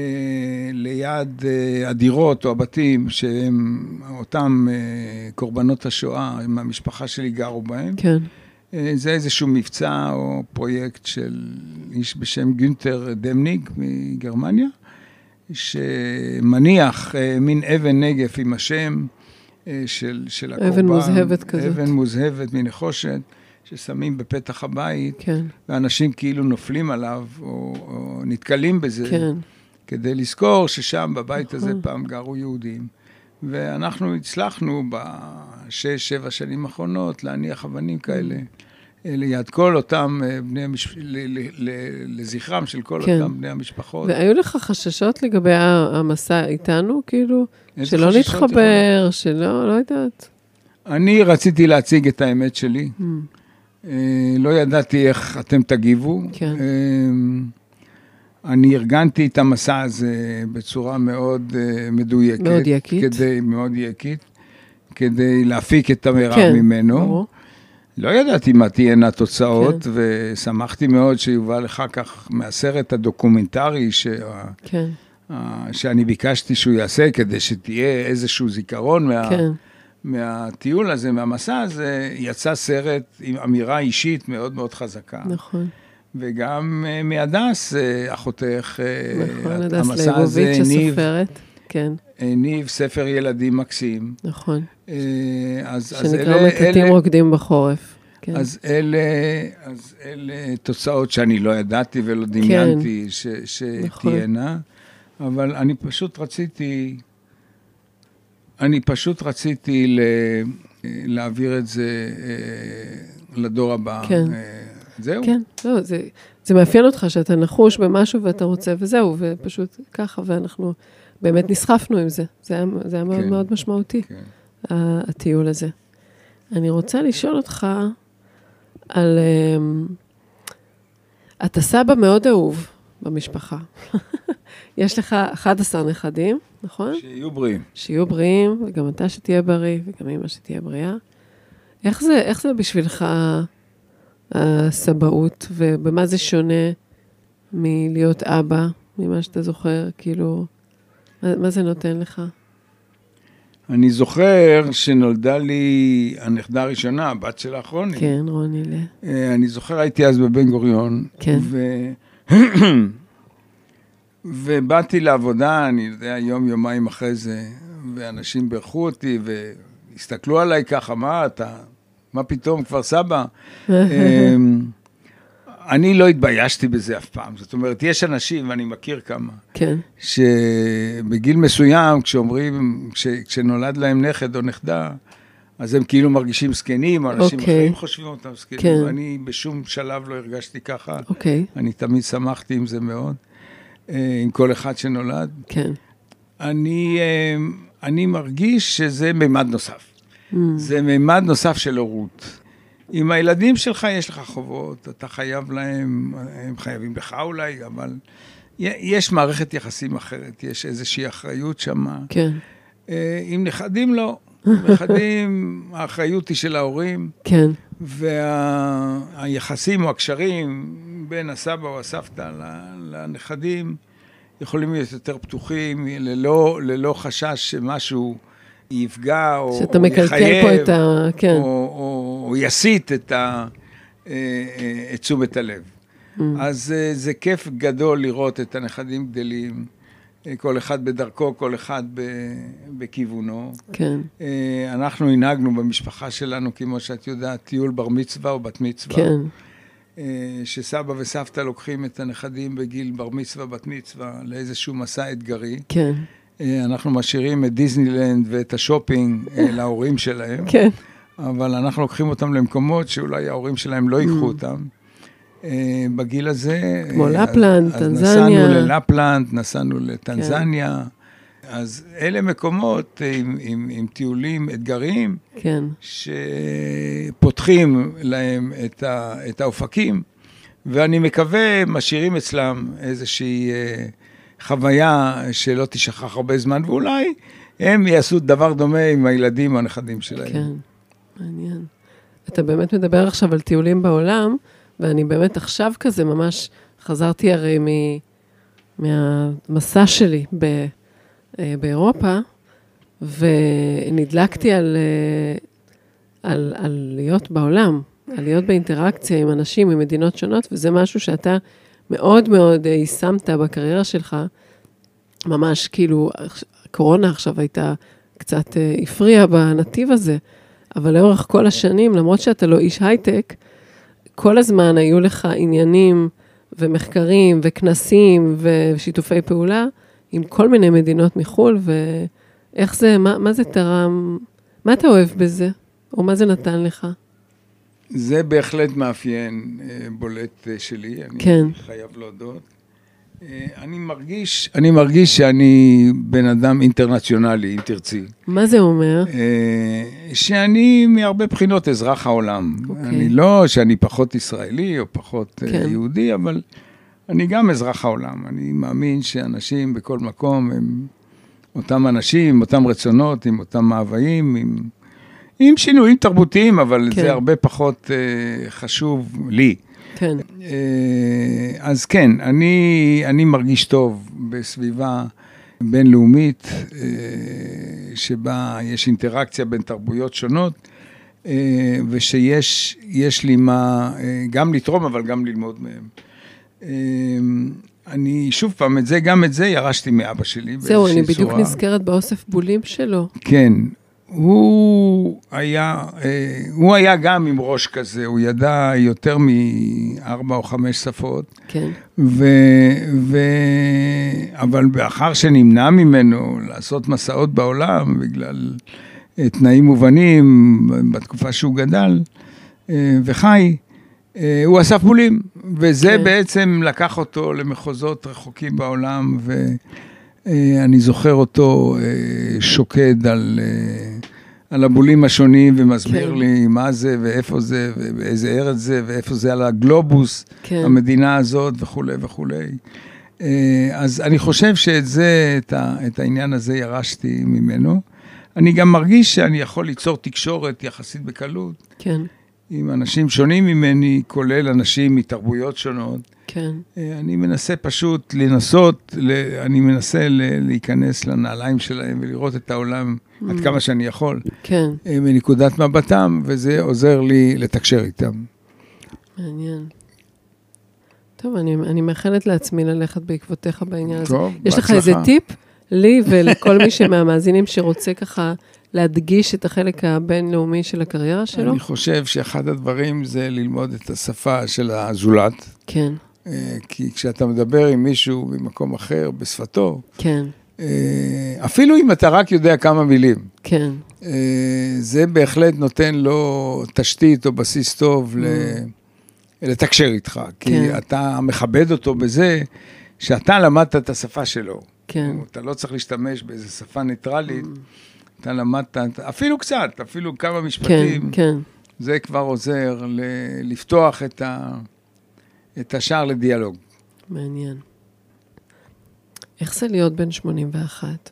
ליד אה, הדירות או הבתים שהם אותם קורבנות השואה, עם המשפחה שלי גרו בהם. כן, זה איזשהו מבצע או פרויקט של איש בשם גונטר דמניג מגרמניה, שמניח אה, מין אבן נגף עם השם אה, של, של הקורבן. אבן מוזהבת כזאת. אבן מוזהבת מנחושת, ששמים בפתח הבית, כן, ואנשים כאילו נופלים עליו או, או נתקלים בזה, כן, כדי לזכור ששם בבית הזה נכון. פעם גרו יהודים. ואנחנו הצלחנו בשש, שבע שנים האחרונות להניח אבנים כאלה אה, ליד כל אותם אה, בני המשפחה, לזכרם של כל כן. אותם בני המשפחות. והיו לך חששות לגבי המסע איתנו, כאילו? שלא נתחבר, שלא, לא יודעת. אני רציתי להציג את האמת שלי. Mm, אה, לא ידעתי איך אתם תגיבו. כן. אה, אני ארגנתי את המסע הזה בצורה מאוד אה, מדויקת. מאוד יקית. כדי, מאוד יקית. כדי להפיק את המרב כן, ממנו. ברור. לא ידעתי מה תהיינה התוצאות, כן. ושמחתי מאוד שיובל אחר כך מהסרט הדוקומנטרי שה... כן, שאני ביקשתי שהוא יעשה, כדי שתהיה איזשהו זיכרון מה... כן, מהטיול הזה, מהמסע הזה, יצא סרט עם אמירה אישית מאוד מאוד חזקה. נכון. וגם אה, מהדס, אה, אחותך, אה, נכון, הדס המסע הזה ליבוביץ' הסופרת. כן, הניב ספר ילדים מקסים. נכון. אה, אז, שנקרא מטאטים אלה, רוקדים בחורף. כן, אז אלה, אז אלה תוצאות שאני לא ידעתי ולא דמיינתי ש, נכון. שתהיינה, אבל אני פשוט רציתי, אני פשוט רציתי ל, להעביר את זה אה, לדור הבא. כן. אה, זהו. כן, לא, זה, זה מאפיין אותך שאתה נחוש במשהו ואתה רוצה וזהו, ופשוט ככה, ואנחנו באמת נסחפנו עם זה. זה היה, זה היה מאוד כן. מאוד משמעותי, כן. הטיול הזה. אני רוצה לשאול אותך על... אמ, אתה סבא מאוד אהוב במשפחה. יש לך 11 נכדים, נכון? שיהיו בריאים. שיהיו בריאים, וגם אתה שתהיה בריא, וגם אמא שתהיה בריאה. איך זה, איך זה בשבילך הסבאות, ובמה זה שונה מלהיות אבא, ממה שאתה זוכר? כאילו, מה, מה זה נותן לך? אני זוכר שנולדה לי הנכדה הראשונה, הבת של האחרונים. כן, רוני ל... אה, אני זוכר, הייתי אז בבן גוריון. כן. ו... ובאתי לעבודה, אני יודע, יום, יומיים אחרי זה, ואנשים בירכו אותי והסתכלו עליי ככה, מה אתה, מה פתאום, כפר סבא? אני לא התביישתי בזה אף פעם. זאת אומרת, יש אנשים, ואני מכיר כמה, כן. שבגיל מסוים, כשאומרים, כש, כשנולד להם נכד או נכדה, אז הם כאילו מרגישים זקנים, אנשים אוקיי. אחרים חושבים אותם זקנים. כן. אני בשום שלב לא הרגשתי ככה. אוקיי, אני תמיד שמחתי עם זה מאוד, אה, עם כל אחד שנולד. כן. אני, אה, אני מרגיש שזה מימד נוסף. זה מימד נוסף של הורות. עם הילדים שלך יש לך חובות, אתה חייב להם, הם חייבים לך אולי, אבל יש מערכת יחסים אחרת, יש איזושהי אחריות שמה. כן, אה, עם נכדים לא. נכדים, האחריות היא של ההורים, כן, והיחסים או הקשרים בין הסבא או הסבתא לנכדים יכולים להיות יותר פתוחים, ללא, ללא חשש שמשהו יפגע או, שאתה או מקלקל יחייב, פה את ה... כן, או, או, או יסיט את, ה, אה, אה, את תשומת הלב. Mm. אז אה, זה כיף גדול לראות את הנכדים גדלים, כל אחד בדרכו, כל אחד ב- בכיוונו. כן, אנחנו הנהגנו במשפחה שלנו, כמו שאת יודעת, טיול בר מצווה או בת מצווה. כן, שסבא וסבתא לוקחים את הנכדים בגיל בר מצווה, בת מצווה, לאיזשהו מסע אתגרי. כן, אנחנו משאירים את דיסנילנד ואת השופינג להורים שלהם, כן, אבל אנחנו לוקחים אותם למקומות שאולי ההורים שלהם לא ייקחו אותם. אה, בגיל הזה... Mm. כמו אה, לפלנד, טנזניה. אז נסענו ללפלנד, נסענו לטנזניה. אז אלה מקומות אה, עם, עם, עם טיולים אתגריים, כן, שפותחים להם את, ה, את האופקים, ואני מקווה, משאירים אצלם איזושהי אה, חוויה שלא תשכח הרבה זמן, ואולי הם יעשו דבר דומה עם הילדים או הנכדים שלהם. כן, מעניין. אתה באמת מדבר עכשיו על טיולים בעולם, ואני באמת עכשיו כזה ממש חזרתי הרי מ... מהמסע שלי ב... אה, באירופה, ונדלקתי על, אה, על, על להיות בעולם, על להיות באינטראקציה עם אנשים ממדינות שונות, וזה משהו שאתה מאוד מאוד אה, יישמת בקריירה שלך. ממש כאילו, הקורונה עכשיו הייתה קצת הפריעה בנתיב הזה, אבל לאורך כל השנים, למרות שאתה לא איש הייטק, כל הזמן היו לך עניינים ומחקרים וכנסים ושיתופי פעולה עם כל מיני מדינות מחו"ל, ואיך זה, מה, מה זה תרם, מה אתה אוהב בזה, או מה זה נתן לך? זה בהחלט מאפיין אה, בולט אה, שלי, אני כן. חייב להודות. אה, אני מרגיש, אני מרגיש שאני בן אדם אינטרנציונלי, אם תרצי. מה זה אומר? אה, שאני מהרבה בחינות אזרח העולם. אוקיי. אני לא שאני פחות ישראלי או פחות אה, כן. יהודי, אבל אני גם אזרח העולם. אני מאמין שאנשים בכל מקום הם אותם אנשים, אותם רצונות, עם אותם מאוויים, עם, עם שינויים תרבותיים, אבל כן. זה הרבה פחות חשוב לי. כן, אה, אז כן, אני, אני מרגיש טוב בסביבה בינלאומית, אה, שבה יש אינטראקציה בין תרבויות שונות, אה, ושיש יש לי מה גם לתרום, אבל גם ללמוד מהם. אני, שוב פעם, את זה, גם את זה ירשתי מאבא שלי. זהו, אני בדיוק צורה. נזכרת באוסף בולים שלו. כן, הוא היה, אה, הוא היה גם עם ראש כזה, הוא ידע יותר מארבע או חמש שפות, כן, ו, ו, אבל מאחר שנמנע ממנו לעשות מסעות בעולם בגלל אה, תנאים מובנים בתקופה שהוא גדל אה, וחי, הוא אסף בולים, וזה כן. בעצם לקח אותו למחוזות רחוקים בעולם, ואני זוכר אותו שוקד על, על הבולים השונים ומסביר כן. לי מה זה ואיפה זה ובאיזה ארץ זה ואיפה זה על הגלובוס, כן. המדינה הזאת וכולי וכולי. אה, אז אני חושב שאת זה, את, ה, את העניין הזה ירשתי ממנו. אני גם מרגיש שאני יכול ליצור תקשורת יחסית בקלות כן, עם אנשים שונים ממני, כולל אנשים מתרבויות שונות. כן, אה, אני מנסה פשוט לנסות, אני מנסה להיכנס לנעליים שלהם ולראות את העולם עד כמה שאני יכול כן, אה, מנקודת מבטם, וזה עוזר לי לתקשר איתם. מעניין. טוב, אני, אני מאחלת לעצמי ללכת בעקבותיך בעניין הזה. טוב, יש לך בהצלחה. איזה טיפ לי ולכל מי שמהמאזינים שרוצה ככה להדגיש את החלק הבינלאומי של הקריירה שלו? אני חושב שאחד הדברים זה ללמוד את השפה של הזולת. כן, אה, כי כשאתה מדבר עם מישהו ממקום אחר בשפתו, כן, אה, אפילו אם אתה רק יודע כמה מילים, כן, אה, זה בהחלט נותן לו תשתית או בסיס טוב ל... לתקשר איתך. כי כן. אתה מכבד אותו בזה שאתה למדת את השפה שלו. כן. אתה לא צריך להשתמש באיזו שפה ניטרלית, אתה למדת, אפילו קצת, אפילו כמה כן, משפטים. כן. זה כבר עוזר ל- לפתוח את, ה, את השער לדיאלוג. מעניין. איך זה להיות בן 81?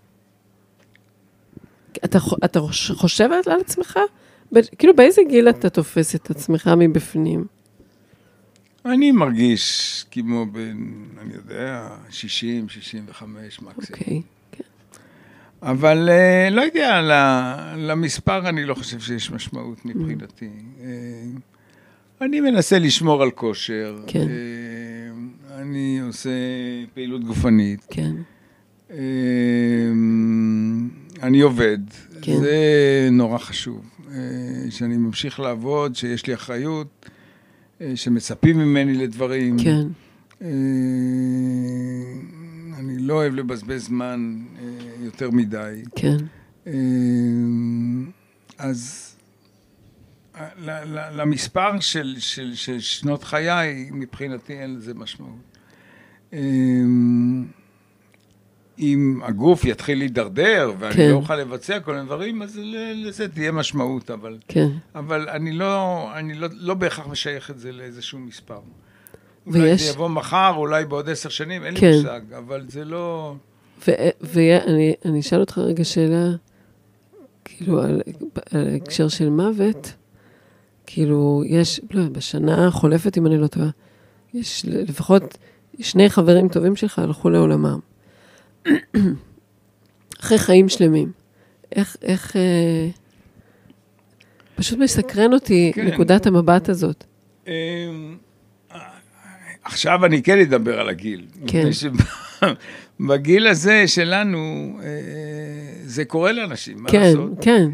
אתה, אתה חושב על עצמך? ב- כאילו, באיזה גיל אתה תופס את עצמך מבפנים? אני מרגיש כמו בן, אני יודע, 60, 65 מקסימום. אוקיי. כן. אבל אה, לא יודע, למספר אני לא חושב שיש משמעות מבחינתי. אה, אני מנסה לשמור על כושר. כן. אה, אני עושה פעילות גופנית. כן, אני עובד. כן. זה נורא חשוב. שאני ממשיך לעבוד, שיש לי אחריות, שמצפים ממני לדברים. כן, אני לא אוהב לבזבז זמן אה, יותר מדי. כן, אה, אז למספר של, של, של שנות חיי, מבחינתי אין לזה משמעות. אה, אם הגוף יתחיל להידרדר ואני כן. לא אוכל לבצע כל מיני דברים, אז לזה תהיה משמעות, אבל, כן. אבל אני, לא, אני לא, לא בהכרח משייך את זה לאיזשהו מספר. אולי ויש- זה יבוא מחר, אולי בעוד עשר שנים, אין כן. לי מושג, אבל זה לא... ואני אני אשאל אותך רגע שאלה, כאילו, על, על ההקשר של מוות, כאילו, יש, לא, בשנה החולפת, אם אני לא טועה, יש לפחות שני חברים טובים שלך הלכו לעולמם. אחרי חיים שלמים. איך, איך, אה, פשוט מסקרן אותי כן. נקודת המבט הזאת. אמ, עכשיו אני כן אדבר על הגיל. כן. שבגיל הזה שלנו, אה, זה קורה לאנשים, מה כן, לעשות? כן,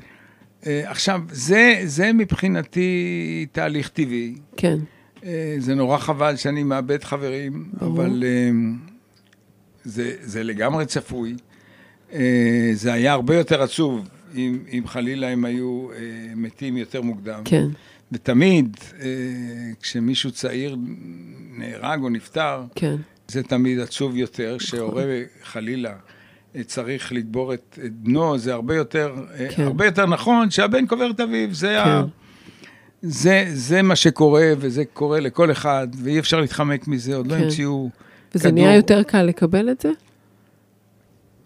אה, עכשיו, זה, זה מבחינתי תהליך טבעי. כן, אה, זה נורא חבל שאני מאבד חברים, ברור. אבל זה, זה לגמרי צפוי. זה היה הרבה יותר עצוב אם, אם חלילה הם היו מתים יותר מוקדם. כן, ותמיד, כשמישהו צעיר נהרג או נפטר, כן, זה תמיד עצוב יותר. שהורה חלילה צריך לקבור את, את בנו, זה הרבה יותר, כן. הרבה יותר נכון שהבן קובר את אביו, זה, ה, כן. זה, זה מה שקורה, וזה קורה לכל אחד, ואי אפשר להתחמק מזה, עוד לא כן. המציאו וזה כדור. נהיה יותר קל לקבל את זה?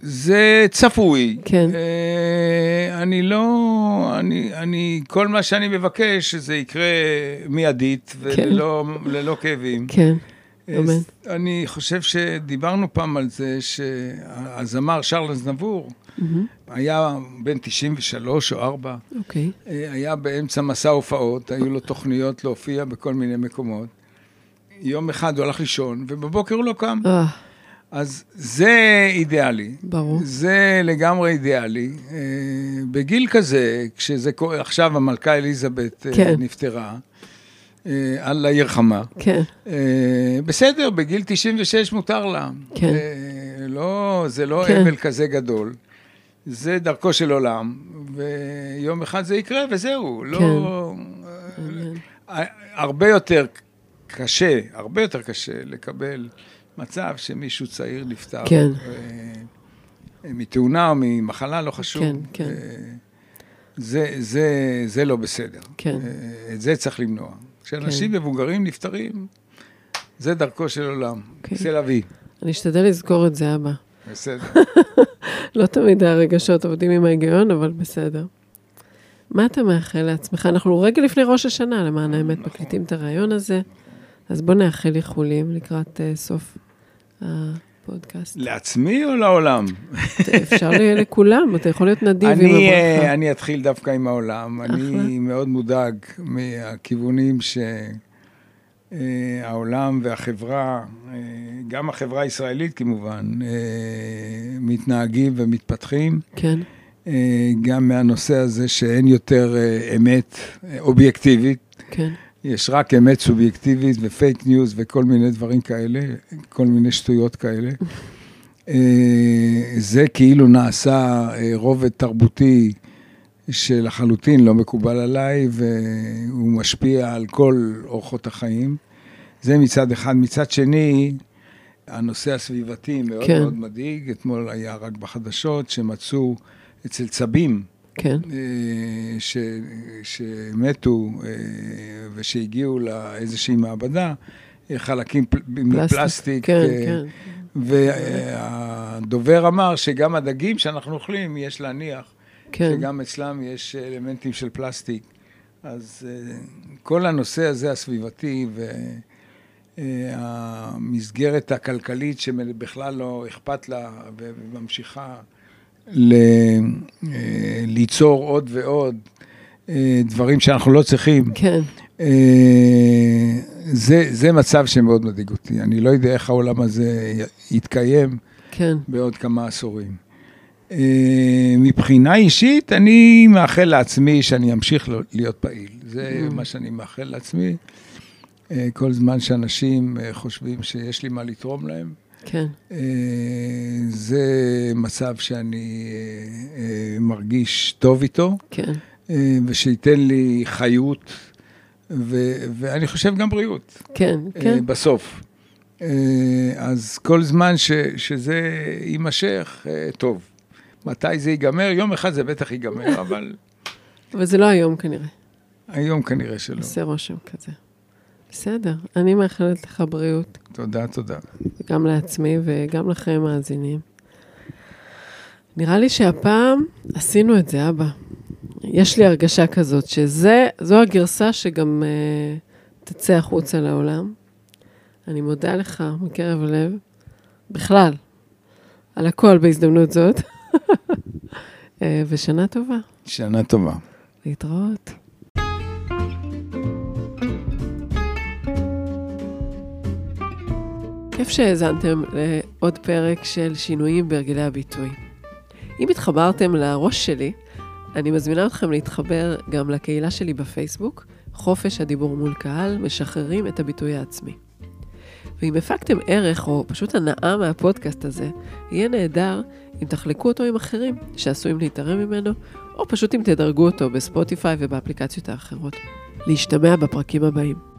זה צפוי. כן. אה, אני לא, אני, אני, כל מה שאני מבקש, שזה יקרה מיידית, וללא ללא כאבים. כן, אה, אמן. אני חושב שדיברנו פעם על זה שהזמר שרלס נבור מהמם. היה בן 93 או 4, אוקיי, היה באמצע מסע הופעות, היו לו תוכניות להופיע בכל מיני מקומות. יום אחד הוא הלך לישון, ובבוקר הוא לא קם. אה, אז זה אידיאלי. ברור. זה לגמרי אידיאלי. אה, בגיל כזה, כשזה קורה, עכשיו המלכה אליזבת אה, כן. נפטרה, אללה ירחמה. כן, אה, בסדר, בגיל 96 מותר לה. כן. אה, לא, זה לא כן. אבל כזה גדול. זה דרכו של עולם, ויום אחד זה יקרה וזהו. לא... מעניין. אה, הרבה יותר קשה, הרבה יותר קשה לקבל מצב שמישהו צעיר נפטר. כן. אה, מתאונה או ממחלה, לא חשוב. כן, כן. זה, זה, זה לא בסדר. כן. את זה צריך למנוע. כשאנשים מבוגרים נפטרים, זה דרכו של עולם. אוקיי. זה להביא. אני אשתדל לזכור את זה, אבא. בסדר. לא תמיד הרגשות עובדים עם ההיגיון, אבל בסדר. מה אתה מאחל לעצמך? אנחנו רגע לפני ראש השנה, למען האמת, מקליטים את הרעיון הזה, אז בוא נאחל איחולים לקראת אה, סוף הפודקאסט. לעצמי או לעולם? אפשר לכולם, אתה יכול להיות נדיב עם אני, אה, הברכה. אני אתחיל דווקא עם העולם. אני מאוד מודאג מהכיוונים העולם והחברה, גם החברה הישראלית כמובן, מתנהגים ומתפתחים. כן. גם מהנושא הזה שאין יותר אמת אובייקטיבית. כן. יש רק אמת סובייקטיבית ו fake news וכל מיני דברים כאלה, כל מיני שטויות כאלה. זה כאילו נעשה רובד תרבותי שלחלוטין לא מקובל עליי, והוא משפיע על כל אורחות החיים. זה מצד אחד. מצד שני, הנושא הסביבתי מאוד כן. מאוד מדאיג. אתמול היה רק בחדשות שמצאו אצל צבים, כן. ש, שמתו ושהגיעו לאיזושהי מעבדה, חלקים מפלסטיק. כן, כן. והדובר אמר שגם הדגים שאנחנו אוכלים, יש להניח כן. שגם אצלם יש אלמנטים של פלסטיק. אז כל הנושא הזה הסביבתי והמסגרת הכלכלית שבכלל לא אכפת לה וממשיכה ל... ליצור עוד ועוד דברים שאנחנו לא צריכים. כן. זה, זה מצב שמאוד מדאיג אותי. אני לא יודע איך העולם הזה יתקיים כן. בעוד כמה עשורים. מבחינה אישית, אני מאחל לעצמי שאני אמשיך להיות פעיל. זה mm. מה שאני מאחל לעצמי. כל זמן שאנשים חושבים שיש לי מה לתרום להם. כן. זה מצב שאני מרגיש טוב איתו. כן. ושייתן לי חיות, ו- ואני חושב גם בריאות. כן, כן. בסוף. אז כל זמן ש- שזה יימשך, טוב. מתי זה ייגמר? יום אחד זה בטח ייגמר, אבל... אבל זה לא היום כנראה. היום כנראה שלא. עושה רושם כזה. בסדר, אני מאחלת לך בריאות. תודה, תודה. גם לעצמי וגם לכם, מאזינים. נראה לי שהפעם עשינו את זה, אבא. יש לי הרגשה כזאת, שזו הגרסה שגם uh, תצא החוצה לעולם. אני מודה לך מקרב לב, בכלל, על הכל בהזדמנות זאת. אה, ושנה טובה. שנה טובה. להתראות. כיף שהאזנתם לעוד פרק של שינויים בהרגלי הביטוי. אם התחברתם לראש שלי, אני מזמינה אתכם להתחבר גם לקהילה שלי בפייסבוק, חופש הדיבור מול קהל, משחררים את הביטוי העצמי. ואם הפקתם ערך או פשוט הנאה מהפודקאסט הזה, יהיה נהדר אם תחלקו אותו עם אחרים שעשויים להתערם ממנו, או פשוט אם תדרגו אותו בספוטיפיי ובאפליקציות האחרות. להשתמע בפרקים הבאים.